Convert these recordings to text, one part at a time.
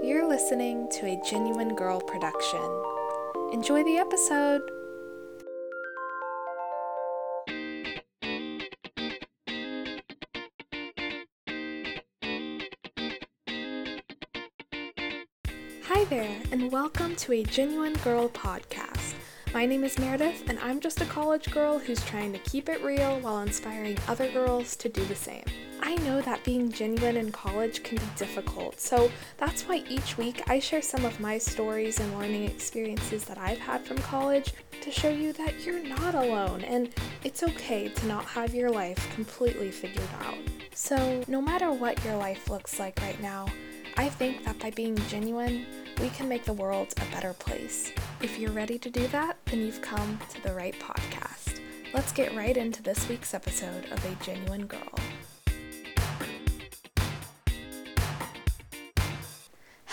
You're listening to a Genuine Girl production. Enjoy the episode! Hi there, and welcome to a Genuine Girl podcast. My name is Meredith, and I'm just a college girl who's trying to keep it real while inspiring other girls to do the same. I know that being genuine in college can be difficult, so that's why each week I share some of my stories and learning experiences that I've had from college to show you that you're not alone and it's okay to not have your life completely figured out. So, no matter what your life looks like right now, I think that by being genuine, we can make the world a better place. If you're ready to do that, then you've come to the right podcast. Let's get right into this week's episode of A Genuine Girl.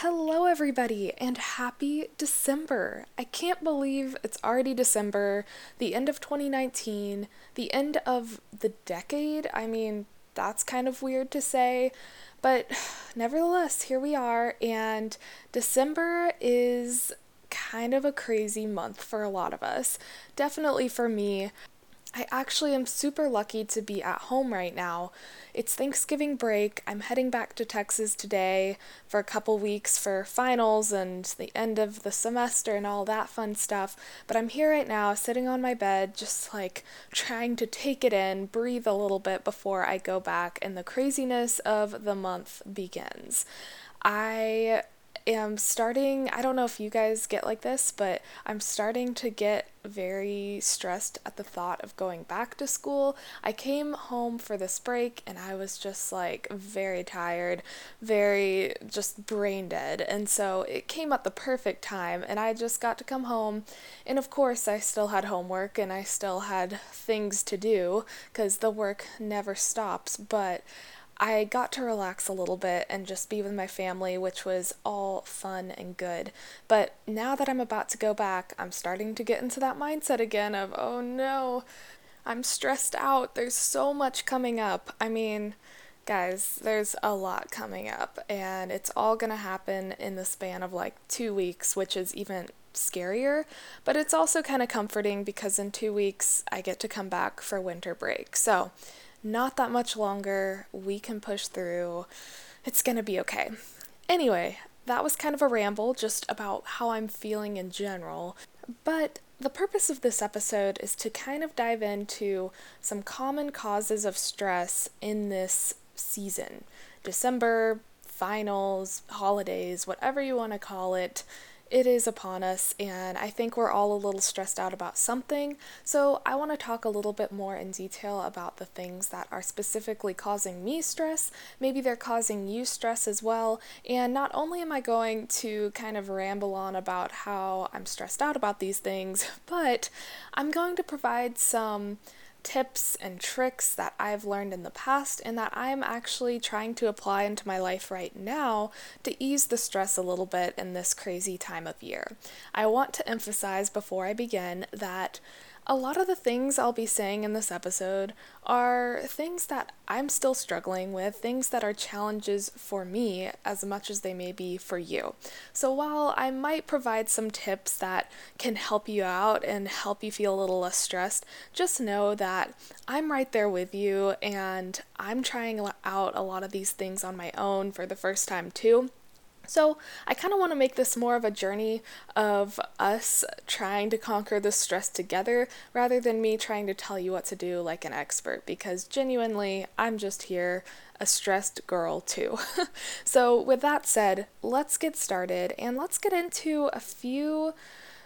Hello, everybody, and happy December! I can't believe it's already December, the end of 2019, the end of the decade. I mean, that's kind of weird to say, but nevertheless, here we are, and December is kind of a crazy month for a lot of us. Definitely for me. I actually am super lucky to be at home right now. It's Thanksgiving break. I'm heading back to Texas today for a couple weeks for finals and the end of the semester and all that fun stuff. But I'm here right now, sitting on my bed, just like trying to take it in, breathe a little bit before I go back, and the craziness of the month begins. I am starting, I don't know if you guys get like this, but I'm starting to get very stressed at the thought of going back to school. I came home for this break and I was just like very tired, very just brain dead. And so it came at the perfect time and I just got to come home. And of course, I still had homework and I still had things to do because the work never stops. But I got to relax a little bit and just be with my family, which was all fun and good. But now that I'm about to go back, I'm starting to get into that mindset again of, oh no, I'm stressed out. There's so much coming up. I mean, guys, there's a lot coming up, and it's all gonna happen in the span of like two weeks, which is even scarier, but it's also kind of comforting because in two weeks I get to come back for winter break. So, not that much longer. We can push through. It's going to be okay. Anyway, that was kind of a ramble just about how I'm feeling in general. But the purpose of this episode is to kind of dive into some common causes of stress in this season December, finals, holidays, whatever you want to call it it is upon us, and I think we're all a little stressed out about something. So, I want to talk a little bit more in detail about the things that are specifically causing me stress. Maybe they're causing you stress as well. And not only am I going to kind of ramble on about how I'm stressed out about these things, but I'm going to provide some tips and tricks that I've learned in the past and that I'm actually trying to apply into my life right now to ease the stress a little bit in this crazy time of year. I want to emphasize before I begin that a lot of the things I'll be saying in this episode are things that I'm still struggling with, things that are challenges for me as much as they may be for you. So while I might provide some tips that can help you out and help you feel a little less stressed, just know that I'm right there with you and I'm trying out a lot of these things on my own for the first time too. So, I kind of want to make this more of a journey of us trying to conquer the stress together rather than me trying to tell you what to do like an expert because genuinely, I'm just here, a stressed girl too. so, with that said, let's get started and let's get into a few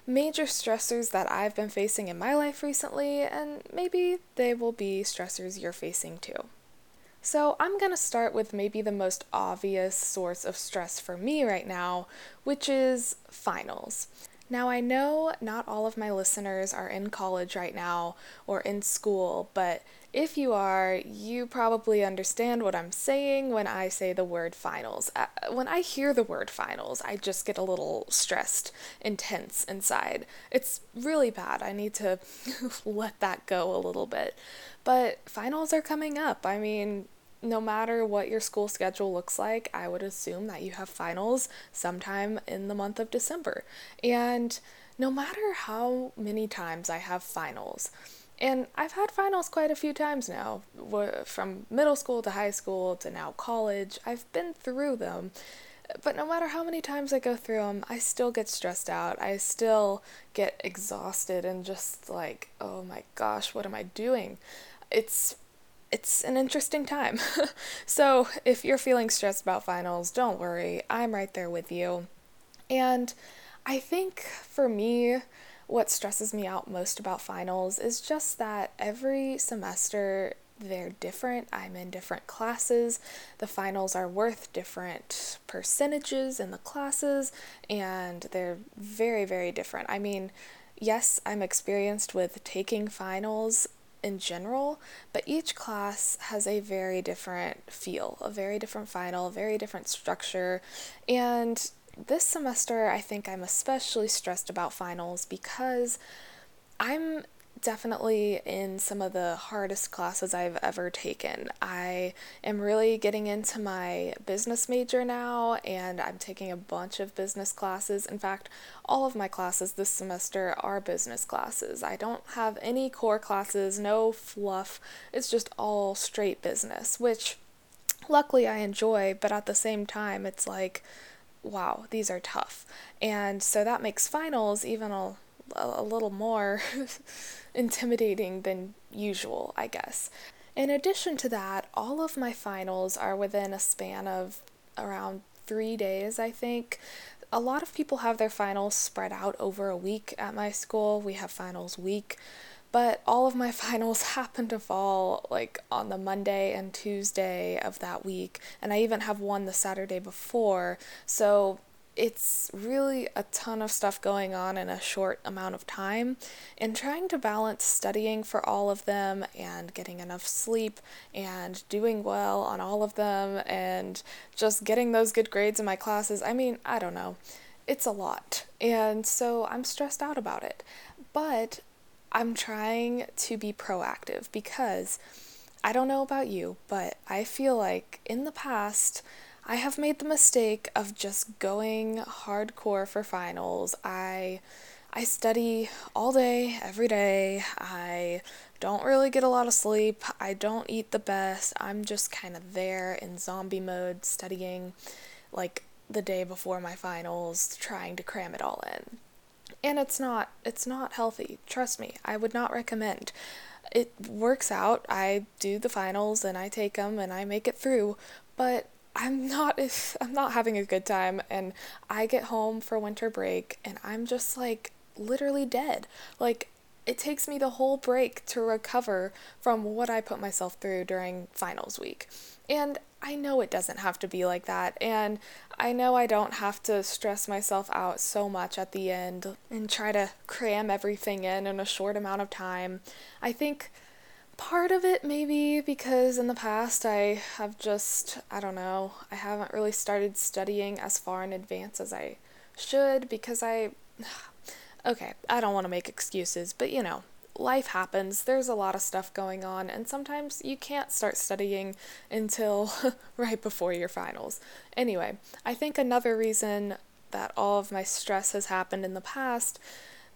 major stressors that I've been facing in my life recently, and maybe they will be stressors you're facing too. So, I'm going to start with maybe the most obvious source of stress for me right now, which is finals. Now, I know not all of my listeners are in college right now or in school, but if you are, you probably understand what I'm saying when I say the word finals. Uh, when I hear the word finals, I just get a little stressed, intense inside. It's really bad. I need to let that go a little bit. But finals are coming up. I mean, no matter what your school schedule looks like, I would assume that you have finals sometime in the month of December. And no matter how many times I have finals, and I've had finals quite a few times now, from middle school to high school to now college, I've been through them. But no matter how many times I go through them, I still get stressed out. I still get exhausted and just like, oh my gosh, what am I doing? It's it's an interesting time. so, if you're feeling stressed about finals, don't worry. I'm right there with you. And I think for me, what stresses me out most about finals is just that every semester they're different. I'm in different classes. The finals are worth different percentages in the classes, and they're very, very different. I mean, yes, I'm experienced with taking finals in general, but each class has a very different feel, a very different final, a very different structure. And this semester, I think I'm especially stressed about finals because I'm definitely in some of the hardest classes I've ever taken. I am really getting into my business major now, and I'm taking a bunch of business classes. In fact, all of my classes this semester are business classes. I don't have any core classes, no fluff. It's just all straight business, which luckily I enjoy, but at the same time, it's like, wow, these are tough. And so that makes finals even a, a little more intimidating than usual, I guess. In addition to that, all of my finals are within a span of around three days, I think. A lot of people have their finals spread out over a week at my school. We have finals week, but all of my finals happen to fall like on the Monday and Tuesday of that week, and I even have one the Saturday before. So it's really a ton of stuff going on in a short amount of time, and trying to balance studying for all of them and getting enough sleep and doing well on all of them and just getting those good grades in my classes. I mean, I don't know. It's a lot. And so I'm stressed out about it. But I'm trying to be proactive because I don't know about you, but I feel like in the past, I have made the mistake of just going hardcore for finals. I I study all day, every day. I don't really get a lot of sleep. I don't eat the best. I'm just kind of there in zombie mode studying like the day before my finals, trying to cram it all in. And it's not it's not healthy. Trust me. I would not recommend. It works out. I do the finals and I take them and I make it through, but I'm not If I'm not having a good time and I get home for winter break and I'm just like literally dead. Like it takes me the whole break to recover from what I put myself through during finals week. And I know it doesn't have to be like that. And I know I don't have to stress myself out so much at the end and try to cram everything in in a short amount of time. I think part of it maybe because in the past I have just, I don't know, I haven't really started studying as far in advance as I should because I. Okay, I don't want to make excuses, but you know, life happens. There's a lot of stuff going on, and sometimes you can't start studying until right before your finals. Anyway, I think another reason that all of my stress has happened in the past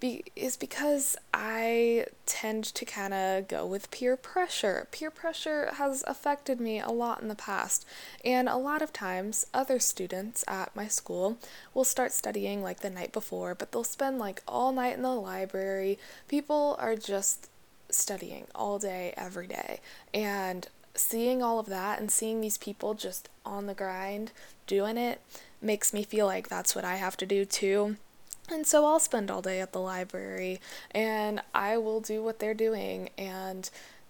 be- is because I tend to kind of go with peer pressure. Peer pressure has affected me a lot in the past, and a lot of times other students at my school will start studying like the night before, but they'll spend like all night in the library. People are just studying all day, every day, and seeing all of that and seeing these people just on the grind doing it makes me feel like that's what I have to do too. And so I'll spend all day at the library and I will do what they're doing and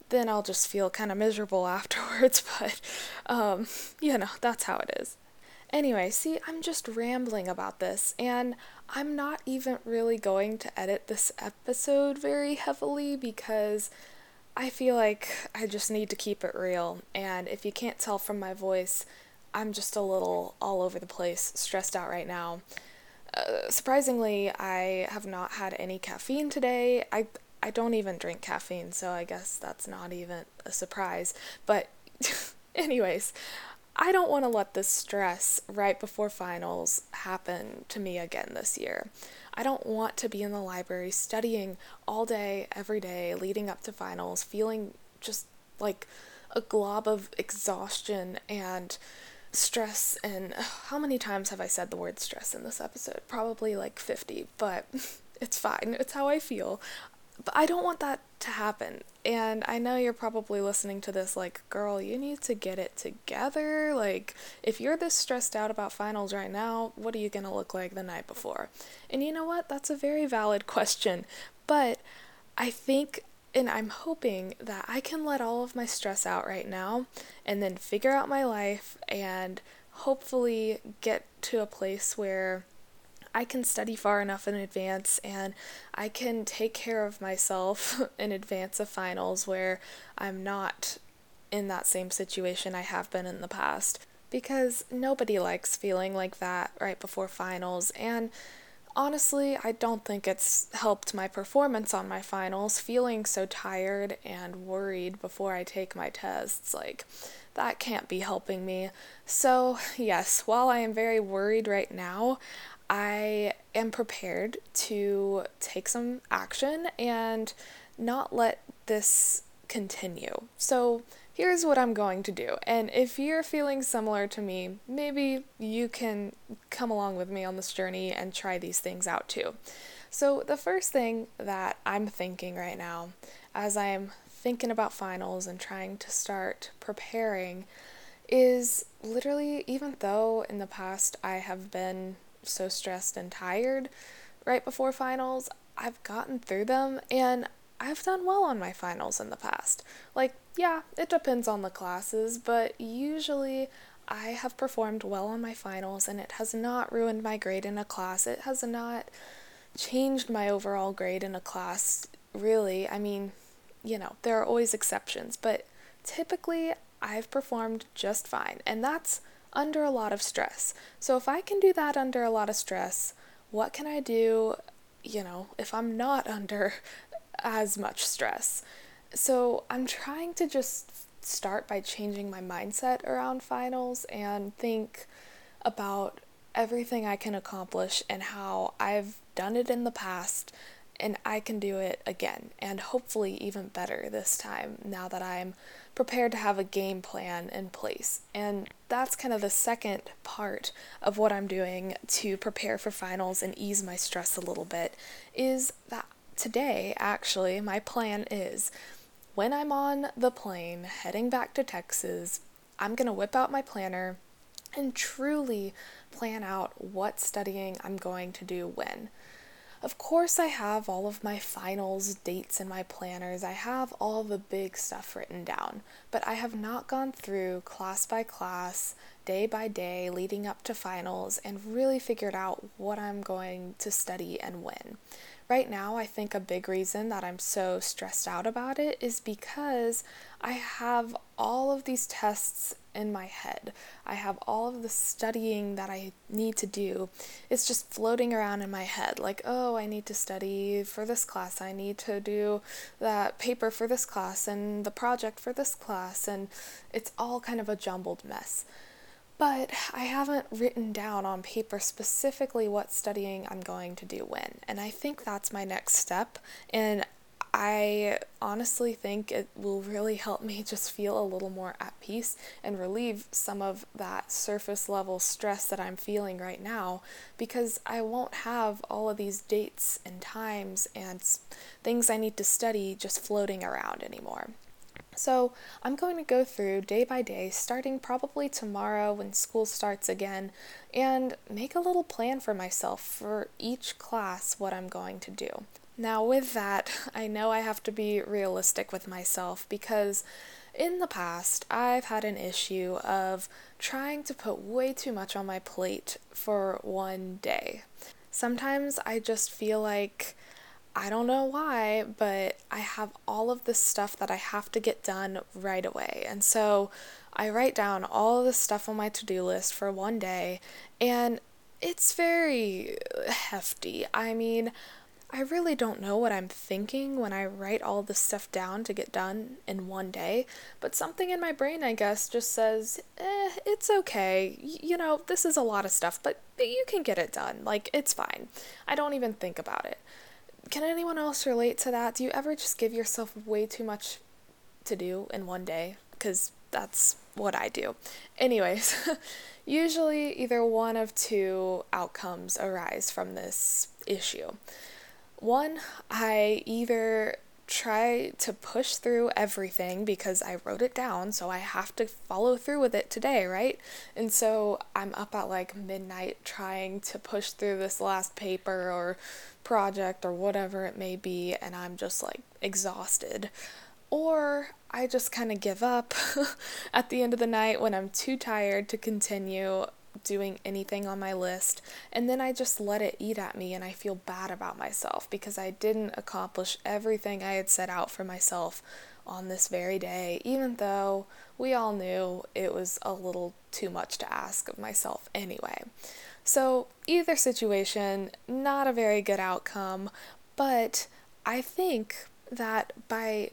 then I'll just feel kind of miserable afterwards, but um, you know, that's how it is. Anyway, see, I'm just rambling about this, and I'm not even really going to edit this episode very heavily because I feel like I just need to keep it real. And if you can't tell from my voice, I'm just a little all over the place, stressed out right now. Uh, surprisingly, I have not had any caffeine today. I I don't even drink caffeine, so I guess that's not even a surprise. But Anyways, I don't want to let this stress right before finals happen to me again this year. I don't want to be in the library studying all day, every day, leading up to finals, feeling just like a glob of exhaustion and stress. And how many times have I said the word stress in this episode? Probably like 50, but it's fine. It's how I feel. But I don't want that to happen. And I know you're probably listening to this like, girl, you need to get it together. Like, if you're this stressed out about finals right now, what are you going to look like the night before? And you know what? That's a very valid question. But I think and I'm hoping that I can let all of my stress out right now and then figure out my life and hopefully get to a place where I can study far enough in advance and I can take care of myself in advance of finals where I'm not in that same situation I have been in the past. Because nobody likes feeling like that right before finals, and honestly, I don't think it's helped my performance on my finals, feeling so tired and worried before I take my tests. Like, that can't be helping me. So, yes, while I am very worried right now, I am prepared to take some action and not let this continue. So, here's what I'm going to do. And if you're feeling similar to me, maybe you can come along with me on this journey and try these things out too. So, the first thing that I'm thinking right now, as I'm thinking about finals and trying to start preparing, is literally, even though in the past I have been so stressed and tired right before finals, I've gotten through them and I've done well on my finals in the past. Like, yeah, it depends on the classes, but usually I have performed well on my finals and it has not ruined my grade in a class. It has not changed my overall grade in a class, really. I mean, you know, there are always exceptions, but typically I've performed just fine, and that's under a lot of stress. So if I can do that under a lot of stress, what can I do, you know, if I'm not under as much stress? So I'm trying to just start by changing my mindset around finals and think about everything I can accomplish and how I've done it in the past and I can do it again and hopefully even better this time now that I'm prepared to have a game plan in place. And that's kind of the second part of what I'm doing to prepare for finals and ease my stress a little bit is that today actually my plan is when I'm on the plane heading back to Texas, I'm going to whip out my planner and truly plan out what studying I'm going to do when. Of course, I have all of my finals dates in my planners. I have all the big stuff written down, but I have not gone through class by class, day by day, leading up to finals, and really figured out what I'm going to study and when. Right now, I think a big reason that I'm so stressed out about it is because I have all of these tests in my head. I have all of the studying that I need to do. It's just floating around in my head like, oh, I need to study for this class. I need to do that paper for this class and the project for this class. And it's all kind of a jumbled mess but I haven't written down on paper specifically what studying I'm going to do when. And I think that's my next step. And I honestly think it will really help me just feel a little more at peace and relieve some of that surface level stress that I'm feeling right now because I won't have all of these dates and times and things I need to study just floating around anymore. So, I'm going to go through day by day, starting probably tomorrow when school starts again, and make a little plan for myself for each class what I'm going to do. Now, with that, I know I have to be realistic with myself because in the past, I've had an issue of trying to put way too much on my plate for one day. Sometimes I just feel like I don't know why, but I have all of this stuff that I have to get done right away. And so I write down all the stuff on my to do list for one day, and it's very hefty. I mean, I really don't know what I'm thinking when I write all this stuff down to get done in one day, but something in my brain, I guess, just says, eh, it's okay. You know, this is a lot of stuff, but you can get it done. Like, it's fine. I don't even think about it. Can anyone else relate to that? Do you ever just give yourself way too much to do in one day? Because that's what I do. Anyways, usually either one of two outcomes arise from this issue. One, I either try to push through everything because I wrote it down, so I have to follow through with it today, right? And so I'm up at like midnight trying to push through this last paper or project or whatever it may be, and I'm just like exhausted. Or I just kind of give up at the end of the night when I'm too tired to continue doing anything on my list, and then I just let it eat at me and I feel bad about myself because I didn't accomplish everything I had set out for myself on this very day, even though we all knew it was a little too much to ask of myself anyway. So, either situation, not a very good outcome, but I think that by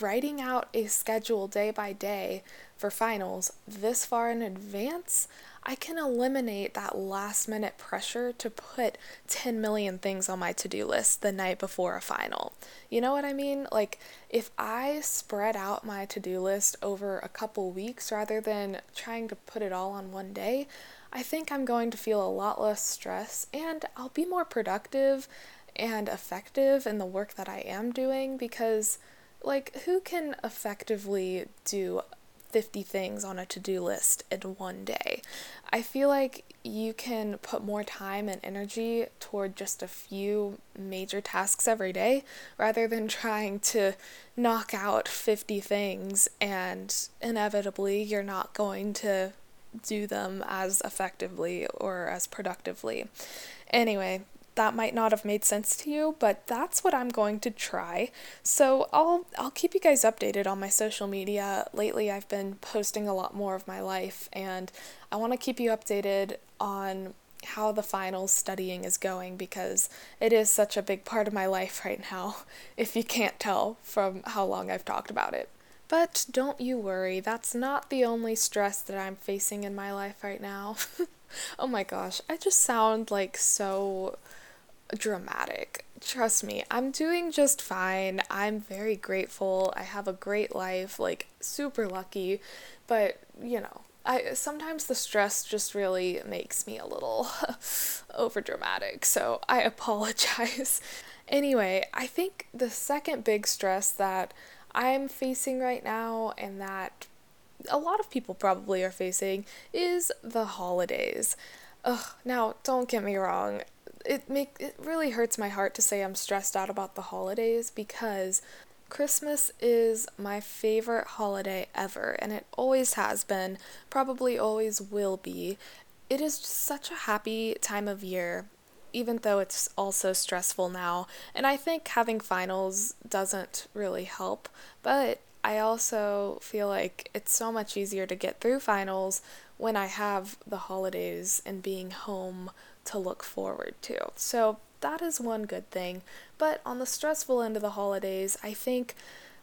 writing out a schedule day by day for finals this far in advance, I can eliminate that last minute pressure to put 10 million things on my to do list the night before a final. You know what I mean? Like, if I spread out my to do list over a couple weeks rather than trying to put it all on one day, I think I'm going to feel a lot less stress and I'll be more productive and effective in the work that I am doing because, like, who can effectively do 50 things on a to do list in one day. I feel like you can put more time and energy toward just a few major tasks every day rather than trying to knock out 50 things and inevitably you're not going to do them as effectively or as productively. Anyway, that might not have made sense to you, but that's what I'm going to try. So I'll I'll keep you guys updated on my social media. Lately I've been posting a lot more of my life and I want to keep you updated on how the final studying is going because it is such a big part of my life right now, if you can't tell from how long I've talked about it. But don't you worry, that's not the only stress that I'm facing in my life right now. oh my gosh, I just sound like so dramatic. Trust me, I'm doing just fine. I'm very grateful. I have a great life, like super lucky, but you know, I sometimes the stress just really makes me a little over dramatic. So, I apologize. anyway, I think the second big stress that I'm facing right now and that a lot of people probably are facing is the holidays. Ugh, now don't get me wrong it make it really hurts my heart to say I'm stressed out about the holidays because Christmas is my favorite holiday ever and it always has been, probably always will be. It is such a happy time of year even though it's also stressful now. And I think having finals doesn't really help, but I also feel like it's so much easier to get through finals when I have the holidays and being home to look forward to. So that is one good thing. But on the stressful end of the holidays, I think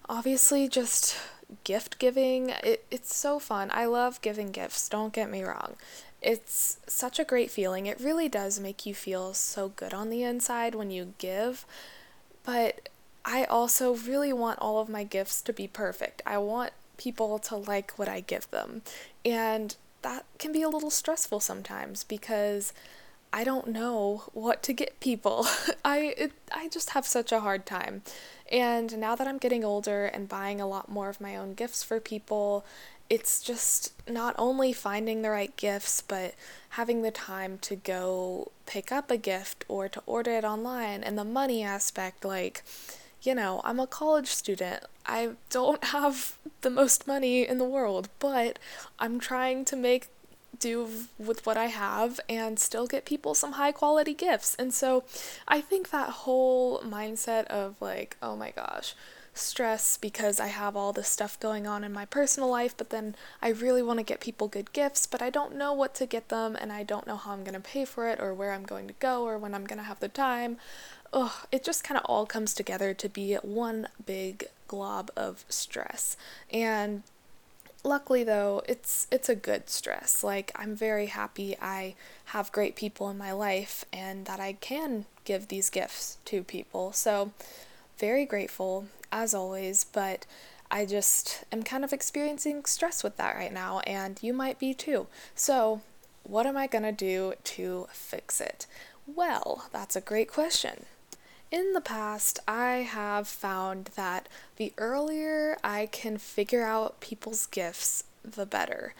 obviously just gift giving, it, it's so fun. I love giving gifts, don't get me wrong. It's such a great feeling. It really does make you feel so good on the inside when you give. But I also really want all of my gifts to be perfect. I want people to like what I give them. And that can be a little stressful sometimes because I don't know what to get people. I it, I just have such a hard time. And now that I'm getting older and buying a lot more of my own gifts for people, it's just not only finding the right gifts, but having the time to go pick up a gift or to order it online and the money aspect like you know, I'm a college student. I don't have the most money in the world, but I'm trying to make do with what I have and still get people some high quality gifts. And so I think that whole mindset of like, oh my gosh, stress because I have all this stuff going on in my personal life, but then I really want to get people good gifts, but I don't know what to get them and I don't know how I'm going to pay for it or where I'm going to go or when I'm going to have the time. Ugh, it just kind of all comes together to be one big glob of stress. And luckily though it's it's a good stress like i'm very happy i have great people in my life and that i can give these gifts to people so very grateful as always but i just am kind of experiencing stress with that right now and you might be too. So what am i to do to fix it? Well that's a great question. In the past, I have found that the earlier I can figure out people's gifts, the better.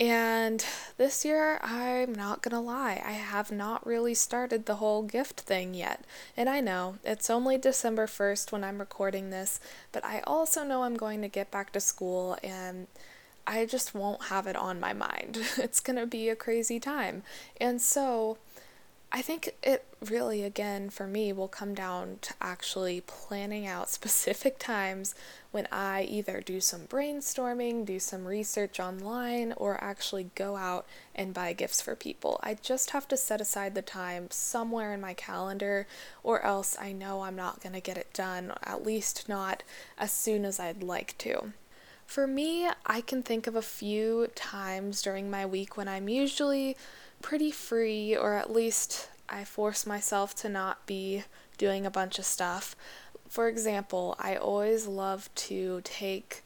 And this year, I'm not gonna lie, I have not really started the whole gift thing yet. And I know it's only December 1st when I'm recording this, but I also know I'm going to get back to school and I just won't have it on my mind. It's gonna be a crazy time. And so, I think it really, again, for me, will come down to actually planning out specific times when I either do some brainstorming, do some research online, or actually go out and buy gifts for people. I just have to set aside the time somewhere in my calendar, or else I know I'm not going to get it done, at least not as soon as I'd like to. For me, I can think of a few times during my week when I'm usually pretty free, or at least I force myself to not be doing a bunch of stuff. For example, I always love to take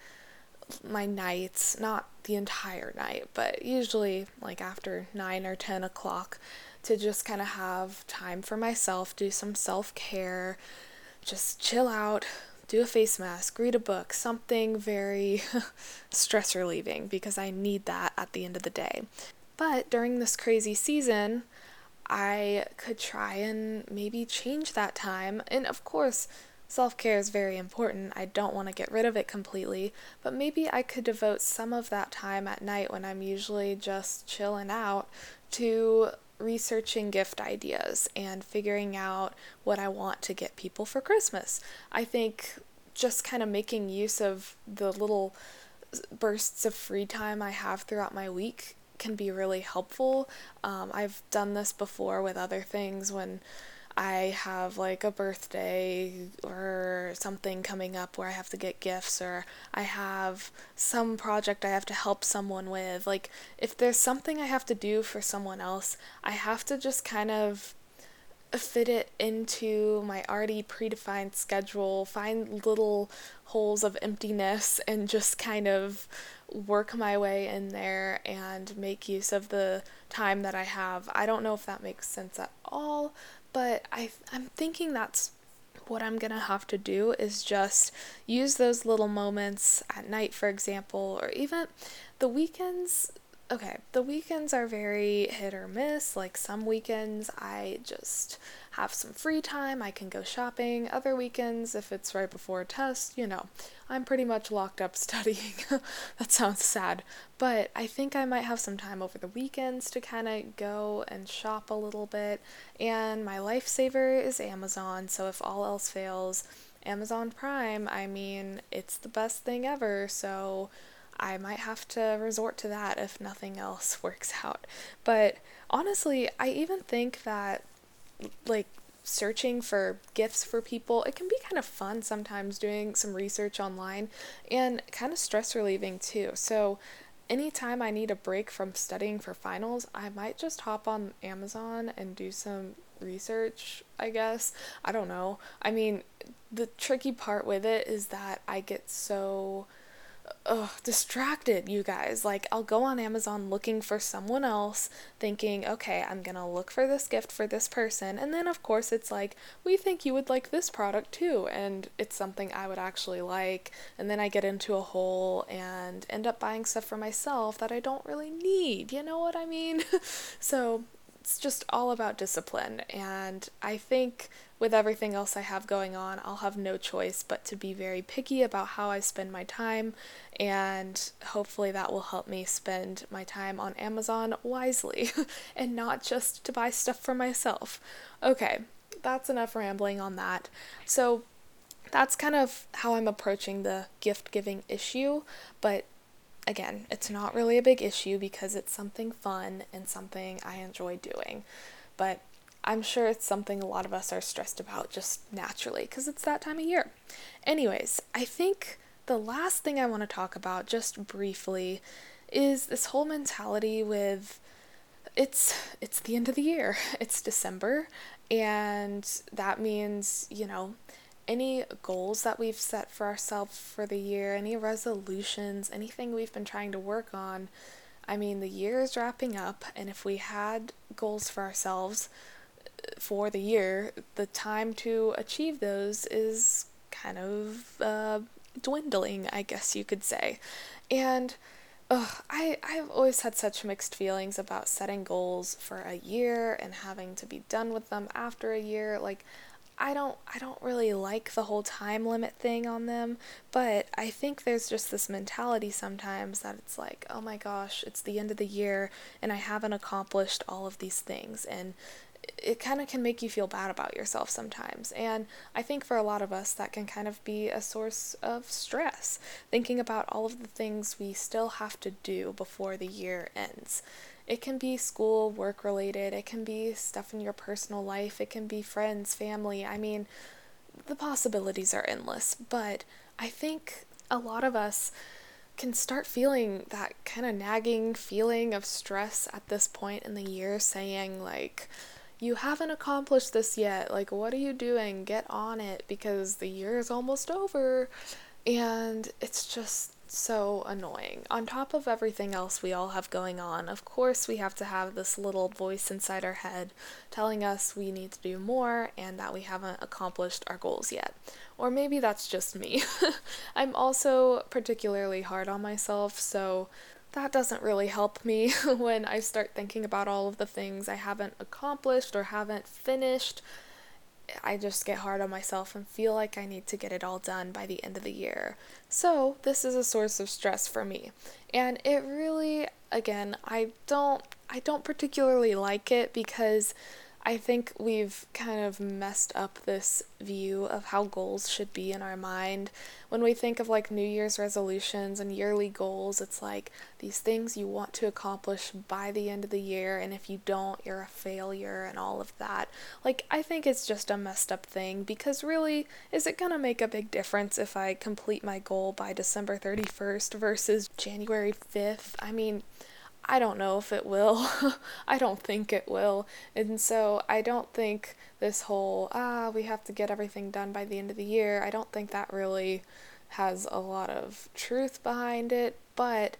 my nights, not the entire night, but usually like after 9 or 10 o'clock, to just kind of have time for myself, do some self care, just chill out, do a face mask, read a book, something very stress relieving because I need that at the end of the day. But during this crazy season, I could try and maybe change that time. And of course, self care is very important. I don't want to get rid of it completely, but maybe I could devote some of that time at night when I'm usually just chilling out to researching gift ideas and figuring out what I want to get people for Christmas. I think just kind of making use of the little bursts of free time I have throughout my week can be really helpful. Um, I've done this before with other things when I have like a birthday or something coming up where I have to get gifts or I have some project I have to help someone with. Like, if there's something I have to do for someone else, I have to just kind of fit it into my already predefined schedule, find little holes of emptiness, and just kind of work my way in there and make use of the time that I have. I don't know if that makes sense at all, but I I'm thinking that's what I'm going to have to do is just use those little moments at night for example or even the weekends okay, the weekends are very hit or miss. Like some weekends, I just have some free time, I can go shopping. Other weekends, if it's right before a test, you know, I'm pretty much locked up studying. that sounds sad. But I think I might have some time over the weekends to kind of go and shop a little bit. And my lifesaver is Amazon, so if all else fails, Amazon Prime, I mean, it's the best thing ever. So I might have to resort to that if nothing else works out. But honestly, I even think that like searching for gifts for people, it can be kind of fun sometimes doing some research online and kind of stress relieving too. So, anytime I need a break from studying for finals, I might just hop on Amazon and do some research, I guess. I don't know. I mean, the tricky part with it is that I get so ugh, distracted, you guys. Like, I'll go on Amazon looking for someone else, thinking, okay, I'm gonna look for this gift for this person. And then, of course, it's like, we think you would like this product too. And it's something I would actually like. And then I get into a hole and end up buying stuff for myself that I don't really need. You know what I mean? so, it's just all about discipline. And I think with everything else I have going on, I'll have no choice but to be very picky about how I spend my time. And hopefully that will help me spend my time on Amazon wisely and not just to buy stuff for myself. Okay, that's enough rambling on that. So, that's kind of how I'm approaching the gift giving issue, but again, it's not really a big issue because it's something fun and something I enjoy doing. But I'm sure it's something a lot of us are stressed about just naturally because it's that time of year. Anyways, I think the last thing I want to talk about just briefly is this whole mentality with it's it's the end of the year. It's December and that means, you know, any goals that we've set for ourselves for the year, any resolutions, anything we've been trying to work on, I mean, the year is wrapping up, and if we had goals for ourselves uh, for the year, the time to achieve those is kind of uh, dwindling, I guess you could say. And ugh, I, I've always had such mixed feelings about setting goals for a year and having to be done with them after a year. Like, I don't I don't really like the whole time limit thing on them, but I think there's just this mentality sometimes that it's like, "Oh my gosh, it's the end of the year and I haven't accomplished all of these things." And it kind of can make you feel bad about yourself sometimes. And I think for a lot of us, that can kind of be a source of stress, thinking about all of the things we still have to do before the year ends. It can be school, work related, it can be stuff in your personal life, it can be friends, family. I mean, the possibilities are endless, but I think a lot of us can start feeling that kind of nagging feeling of stress at this point in the year, saying, like, you haven't accomplished this yet. Like, what are you doing? Get on it because the year is almost over. And it's just so annoying. On top of everything else we all have going on, of course, we have to have this little voice inside our head telling us we need to do more and that we haven't accomplished our goals yet. Or maybe that's just me. I'm also particularly hard on myself, so that doesn't really help me when I start thinking about all of the things I haven't accomplished or haven't finished I just get hard on myself and feel like I need to get it all done by the end of the year. So, this is a source of stress for me. And it really again, I don't I don't particularly like it because I think we've kind of messed up this view of how goals should be in our mind. When we think of like New Year's resolutions and yearly goals, it's like these things you want to accomplish by the end of the year, and if you don't, you're a failure and all of that. Like, I think it's just a messed up thing because really, is it gonna make a big difference if I complete my goal by December 31st versus January 5th? I mean, I don't know if it will. I don't think it will. And so I don't think this whole, ah, we have to get everything done by the end of the year, I don't think that really has a lot of truth behind it, but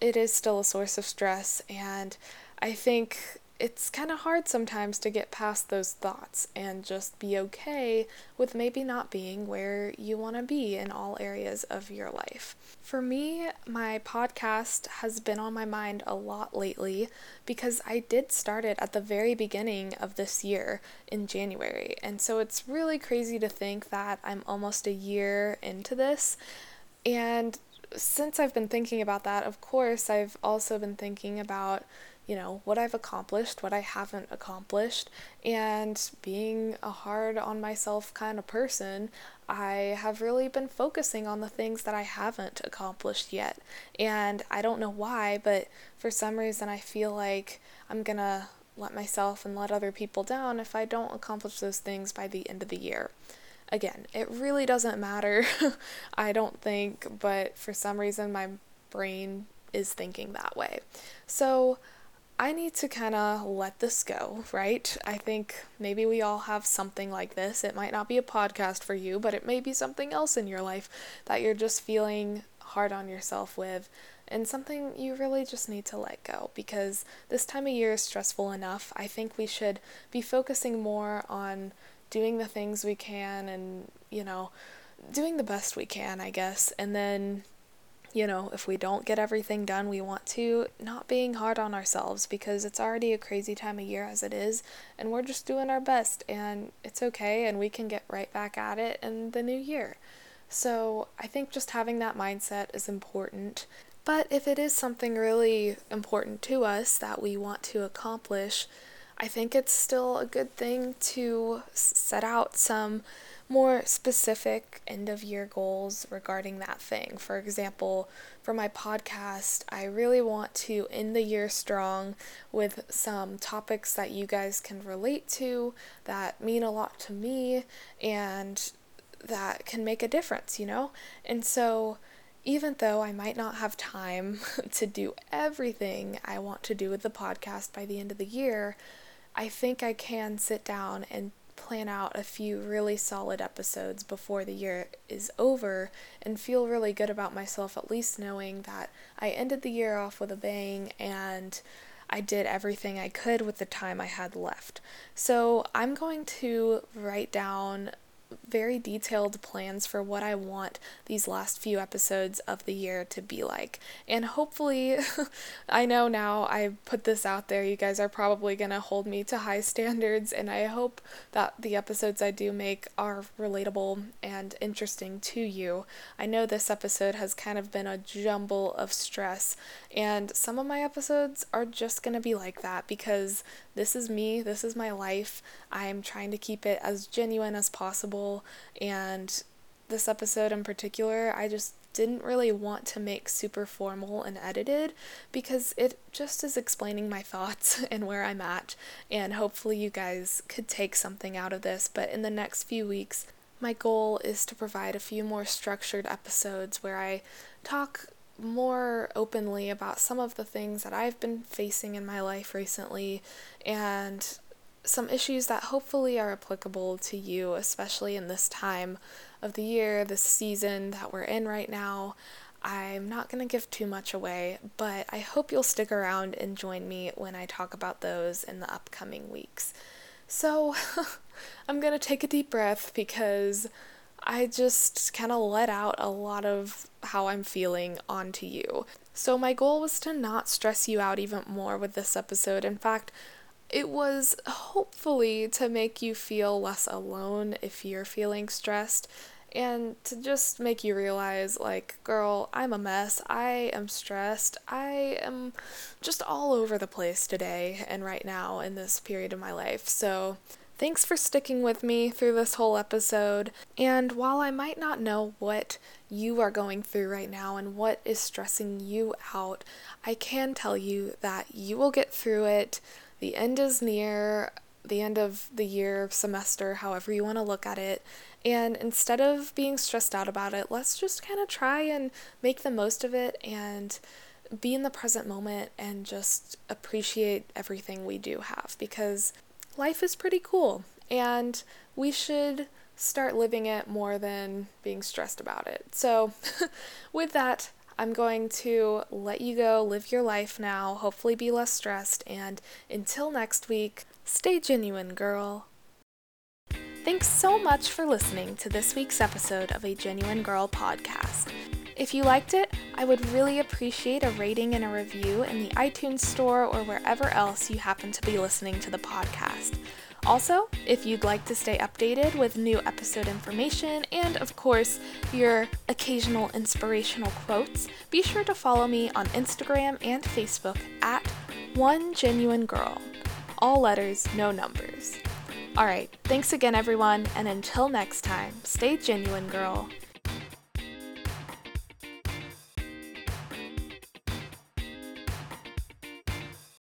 it is still a source of stress. And I think it's kind of hard sometimes to get past those thoughts and just be okay with maybe not being where you want to be in all areas of your life. For me, my podcast has been on my mind a lot lately because I did start it at the very beginning of this year in January. And so it's really crazy to think that I'm almost a year into this. And since I've been thinking about that, of course, I've also been thinking about you know, what I've accomplished, what I haven't accomplished, and being a hard on myself kind of person, I have really been focusing on the things that I haven't accomplished yet. And I don't know why, but for some reason I feel like I'm gonna let myself and let other people down if I don't accomplish those things by the end of the year. Again, it really doesn't matter, I don't think, but for some reason my brain is thinking that way. So, I need to kind of let this go, right? I think maybe we all have something like this. It might not be a podcast for you, but it may be something else in your life that you're just feeling hard on yourself with, and something you really just need to let go because this time of year is stressful enough. I think we should be focusing more on doing the things we can and, you know, doing the best we can, I guess, and then you know, if we don't get everything done we want to, not being hard on ourselves because it's already a crazy time of year as it is, and we're just doing our best, and it's okay, and we can get right back at it in the new year. So I think just having that mindset is important. But if it is something really important to us that we want to accomplish, I think it's still a good thing to set out some more specific end of year goals regarding that thing. For example, for my podcast, I really want to end the year strong with some topics that you guys can relate to, that mean a lot to me, and that can make a difference, you know? And so, even though I might not have time to do everything I want to do with the podcast by the end of the year, I think I can sit down and plan out a few really solid episodes before the year is over and feel really good about myself, at least knowing that I ended the year off with a bang and I did everything I could with the time I had left. So I'm going to write down very detailed plans for what I want these last few episodes of the year to be like. And hopefully, I know now I put this out there, you guys are probably going to hold me to high standards, and I hope that the episodes I do make are relatable and interesting to you. I know this episode has kind of been a jumble of stress, and some of my episodes are just going to be like that because this is me, this is my life. I'm trying to keep it as genuine as possible, and this episode in particular, I just didn't really want to make super formal and edited because it just is explaining my thoughts and where I'm at. And hopefully, you guys could take something out of this. But in the next few weeks, my goal is to provide a few more structured episodes where I talk more openly about some of the things that I've been facing in my life recently and some issues that hopefully are applicable to you, especially in this time of the year, this season that we're in right now. I'm not going to give too much away, but I hope you'll stick around and join me when I talk about those in the upcoming weeks. So, I'm going to take a deep breath because I just kind of let out a lot of how I'm feeling onto you. So, my goal was to not stress you out even more with this episode. In fact, it was hopefully to make you feel less alone if you're feeling stressed and to just make you realize like girl i'm a mess i am stressed i am just all over the place today and right now in this period of my life so Thanks for sticking with me through this whole episode. And while I might not know what you are going through right now and what is stressing you out, I can tell you that you will get through it. The end is near, the end of the year, semester, however you want to look at it. And instead of being stressed out about it, let's just kind of try and make the most of it and be in the present moment and just appreciate everything we do have because life is pretty cool and we should start living it more than being stressed about it. So, with that, I'm going to let you go, live your life now, hopefully be less stressed, and until next week, stay genuine, girl. Thanks so much for listening to this week's episode of a Genuine Girl podcast. If you liked it, I would really appreciate a rating and a review in the iTunes Store or wherever else you happen to be listening to the podcast. Also, if you'd like to stay updated with new episode information and, of course, your occasional inspirational quotes, be sure to follow me on Instagram and Facebook at One Genuine Girl. All letters, no numbers. Alright, thanks again, everyone, and until next time, stay genuine, girl.